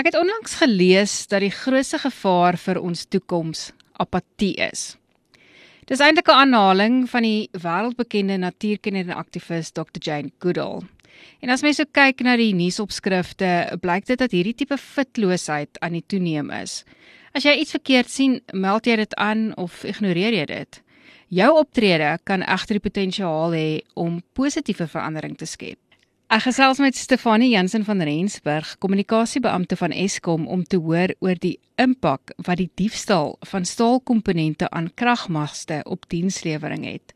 Ek het onlangs gelees dat die grootste gevaar vir ons toekoms apatie is. Dis eintlik 'n aanhaling van die wêreldbekende natuurkenner en aktivis Dr. Jane Goodall. En as mens so kyk na die nuusopskrifte, blyk dit dat hierdie tipe fitloosheid aan die toeneem is. As jy iets verkeerd sien, meld jy dit aan of ignoreer jy dit? Jou optrede kan egter die potensiaal hê om positiewe verandering te skep. Ek gesels met Stefanie Jansen van Rensburg, kommunikasiebeampte van Eskom om te hoor oor die impak wat die diefstal van staalkomponente aan kragmaste op dienslewering het.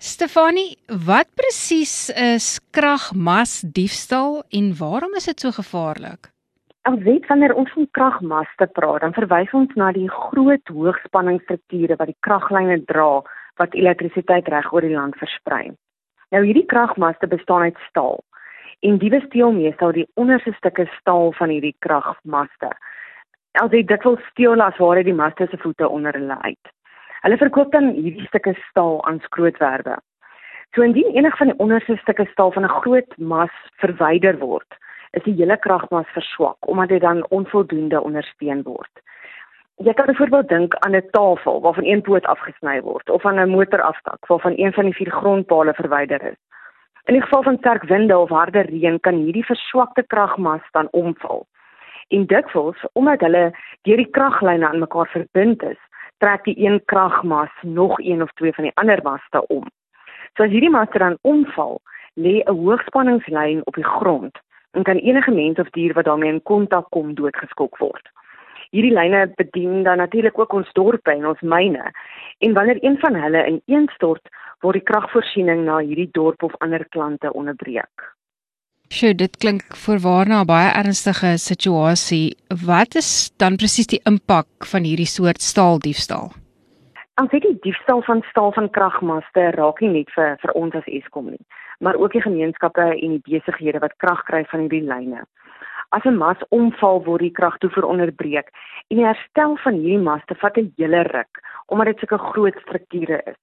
Stefanie, wat presies is kragmas diefstal en waarom is dit so gevaarlik? Ons weet wanneer ons van kragmaste praat, dan verwys ons na die groot hoogspanningsstrukture wat die kraglyne dra wat elektrisiteit reg oor die land versprei. Nou hierdie kragmaste bestaan uit staal en diewe steel meestal die onderste stukke staal van hierdie kragmaste. As jy dit wil steel as waar hy die maste se voete onder hulle uit. Hulle verkoop dan hierdie stukke staal aan skrootwerwe. So indien enig van die onderste stukke staal van 'n groot mas verwyder word, is die hele kragmas verswak omdat dit dan onvoldoende ondersteun word. Jy kan byvoorbeeld dink aan 'n tafel waarvan een poot afgesny word of aan 'n motorafstak waarvan een van die vier grondpale verwyder is. In die geval van sterk winde of harde reën kan hierdie verswakte kragmas dan omval. En dikwels, omdat hulle deur die kraglyne aan mekaar verbind is, trek die een kragmas nog een of twee van die ander maste om. So as hierdie maste dan omval, lê 'n hoogspanningslyn op die grond en kan enige mens of dier wat daarmee in kontak kom doodgeskok word. Hierdie lyne bedien dan natuurlik ook ons dorpe en ons myne. En wanneer een van hulle ineenstort, word die kragvoorsiening na hierdie dorp of ander klante onderbreek. Sjoe, dit klink voorwaar na 'n baie ernstige situasie. Wat is dan presies die impak van hierdie soort staaldiefstal? Ons weet die diefstal van staal van kragmaste raak nie net vir vir ons as Eskom nie, maar ook die gemeenskappe en die besighede wat krag kry van hierdie lyne. As 'n mas omval word die kragtoevoer onderbreek en die herstel van hierdie maste vat 'n hele ruk omdat dit sulke groot strukture is.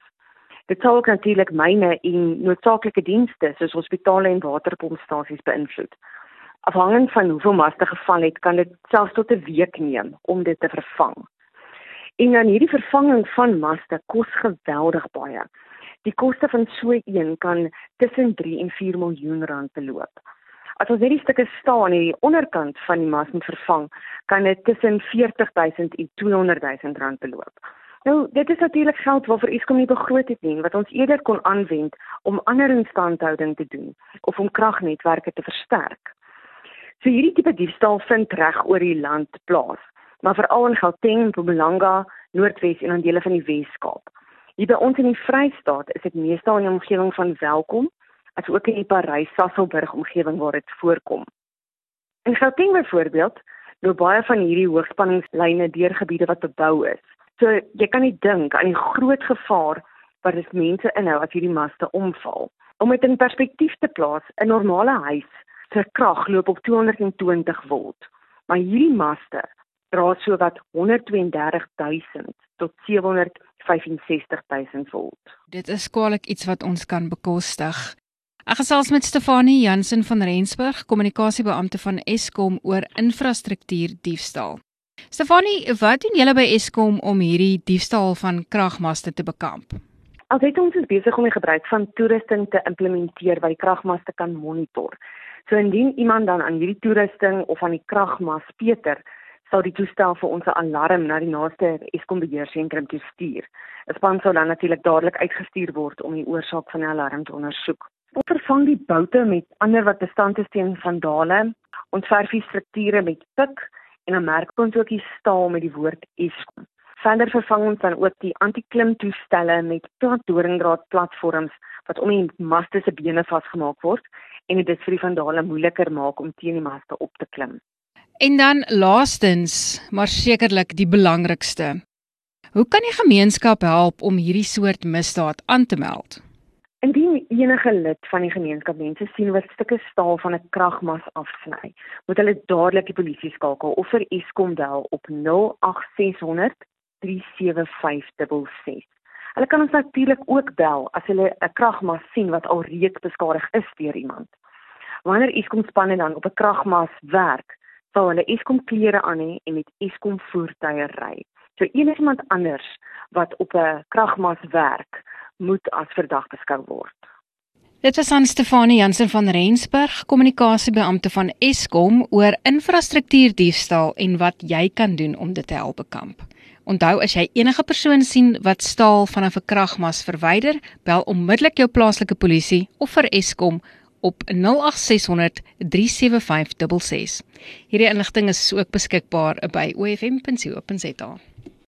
Dit sal ook natuurlik myne en noodsaaklike dienste soos hospitale en waterpompstasies beïnvloed. Afhangend van hoeveel maste geval het, kan dit selfs tot 'n week neem om dit te vervang. En dan hierdie vervanging van maste kos geweldig baie. Die koste van so een kan tussen 3 en 4 miljoen rand beloop. As ons hierdie stukke staal aan die onderkant van die mas moet vervang, kan dit tussen 40 000 en 200 000 rand beloop. Nou, dit is natuurlik geld waarvoor Eskom nie begroot het nie, wat ons eerder kon aanwend om ander instandhouding te doen of om kragnetwerke te versterk. So hierdie tipe diefstal vind reg oor die land plaas, maar veral in Gauteng, Mpumalanga, Noordwes en in dele van die Wes-Kaap. Hier by ons in die Vrystaat is dit meestal in die omgewing van Welkom, asook in die Parys-Sasolburg omgewing waar dit voorkom. In Gauteng byvoorbeeld, loop baie van hierdie hoogspanningslyne deur gebiede wat bebou is. So jy kan nie dink aan die groot gevaar wat dit mense inhou as hierdie maste omval. Om dit in perspektief te plaas, 'n normale huis se krag loop op 220 volt, maar hierdie maste dra so wat 132000 tot 765000 volt. Dit is kwaliek iets wat ons kan bekostig. Ek gesels met Stefanie Jansen van Rensburg, kommunikasiebeampte van Eskom oor infrastruktuur diefstal. Stefanie, wat doen julle by Eskom om hierdie diefstal van kragmaste te bekamp? Ons het ons besig om die gebruik van toerusting te implementeer wat die kragmaste kan monitor. So indien iemand dan aan hierdie toerusting of aan die kragmas peter, sal die toestel vir ons 'n alarm na die naaste Eskom beheersentrum toe stuur. 'n Span sou dan natuurlik dadelik uitgestuur word om die oorsaak van die alarm te ondersoek. Ons vervang die boute met ander wat bestand is teen vandale. Ons verf die strukture met pik en dan merk ons ook die staal met die woord Eskom. Verder vervang ons dan ook die anti-klim toestelle met plat doringdraad platforms wat om die maste se bene vasgemaak word en dit vir die vandale moeiliker maak om teen die maste op te klim. En dan laastens, maar sekerlik die belangrikste. Hoe kan die gemeenskap help om hierdie soort misdaad aan te meld? Indien enige lid van die gemeenskap mense sien wat stukke staal van 'n kragmas afsny, moet hulle dadelik die polisie skakel of vir Eskom bel op 08600 37566. Hulle kan ons natuurlik ook bel as hulle 'n kragmas sien wat alreeds beskadig is deur iemand. Wanneer Eskom spanne dan op 'n kragmas werk, sal hulle Eskom klere aan hê en met Eskom voertuie ry. So enigiemand anders wat op 'n kragmas werk, moet as verdag beskou word. Dit was aan Stefanie Jansen van Rensburg, kommunikasiebeampte van Eskom oor infrastruktuurdiefstal en wat jy kan doen om dit te help bekamp. Onthou as jy enige persoon sien wat staal van 'n verkragmas verwyder, bel onmiddellik jou plaaslike polisie of vir Eskom op 08600 37566. Hierdie inligting is ook beskikbaar by ofm.co.za.